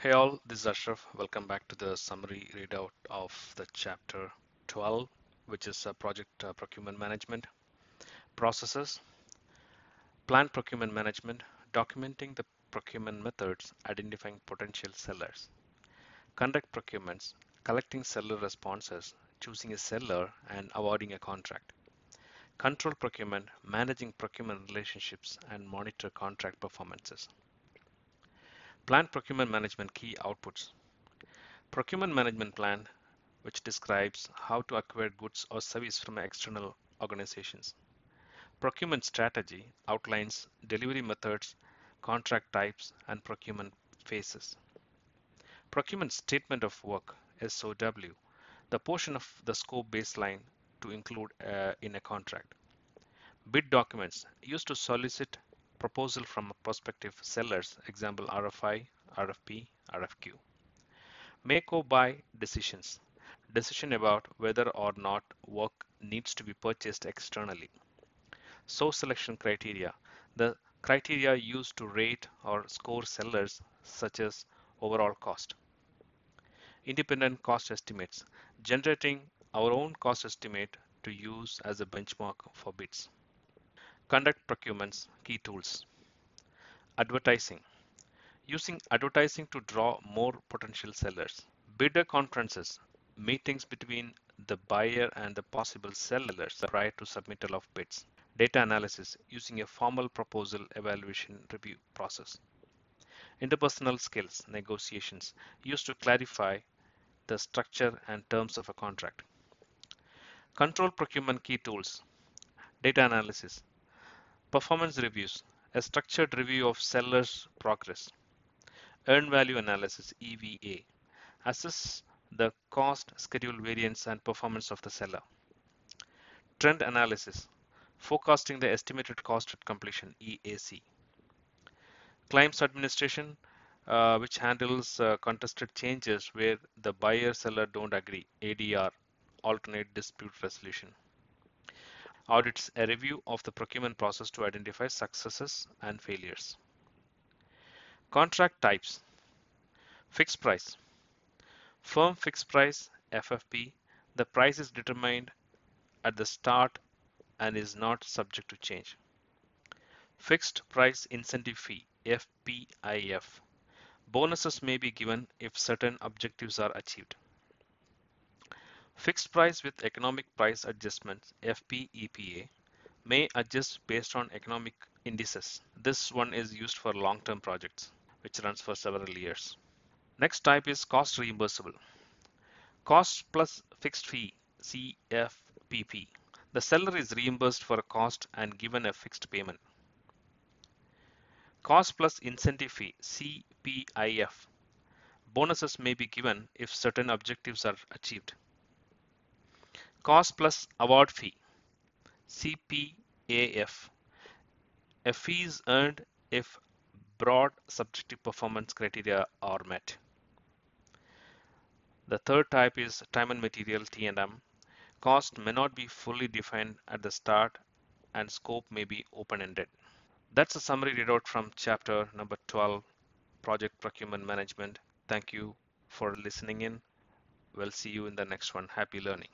Hey all, this is Ashraf. Welcome back to the summary readout of the chapter 12, which is uh, project uh, procurement management processes. Plan procurement management, documenting the procurement methods, identifying potential sellers. Conduct procurements, collecting seller responses, choosing a seller and awarding a contract. Control procurement, managing procurement relationships and monitor contract performances. Plan procurement management key outputs. Procurement management plan, which describes how to acquire goods or service from external organizations. Procurement strategy outlines delivery methods, contract types, and procurement phases. Procurement statement of work, SOW, the portion of the scope baseline to include uh, in a contract. Bid documents used to solicit proposal from prospective sellers, example RFI, RFP, RFQ. Make or buy decisions, decision about whether or not work needs to be purchased externally. Source selection criteria, the criteria used to rate or score sellers such as overall cost. Independent cost estimates, generating our own cost estimate to use as a benchmark for bids. Conduct procurements, key tools. Advertising. Using advertising to draw more potential sellers. Bidder conferences, meetings between the buyer and the possible sellers prior to submittal of bids. Data analysis using a formal proposal evaluation review process. Interpersonal skills negotiations used to clarify the structure and terms of a contract. Control procurement key tools. Data analysis, Performance reviews, a structured review of seller's progress. Earned value analysis, EVA, assess the cost, schedule variance, and performance of the seller. Trend analysis, forecasting the estimated cost at completion, EAC. Claims administration, uh, which handles uh, contested changes where the buyer seller don't agree, ADR, alternate dispute resolution audits a review of the procurement process to identify successes and failures. Contract types Fixed price Firm fixed price FFP the price is determined at the start and is not subject to change. Fixed price incentive fee FPIF bonuses may be given if certain objectives are achieved. Fixed price with economic price adjustments FPEPA may adjust based on economic indices. This one is used for long-term projects which runs for several years. Next type is cost reimbursable. Cost plus fixed fee CFPP. The seller is reimbursed for a cost and given a fixed payment. Cost plus incentive fee CPIF. Bonuses may be given if certain objectives are achieved. Cost plus award fee CPAF. A fee is earned if broad subjective performance criteria are met. The third type is time and material T&M. Cost may not be fully defined at the start and scope may be open-ended. That's a summary readout from chapter number 12, Project Procurement Management. Thank you for listening in. We'll see you in the next one. Happy learning.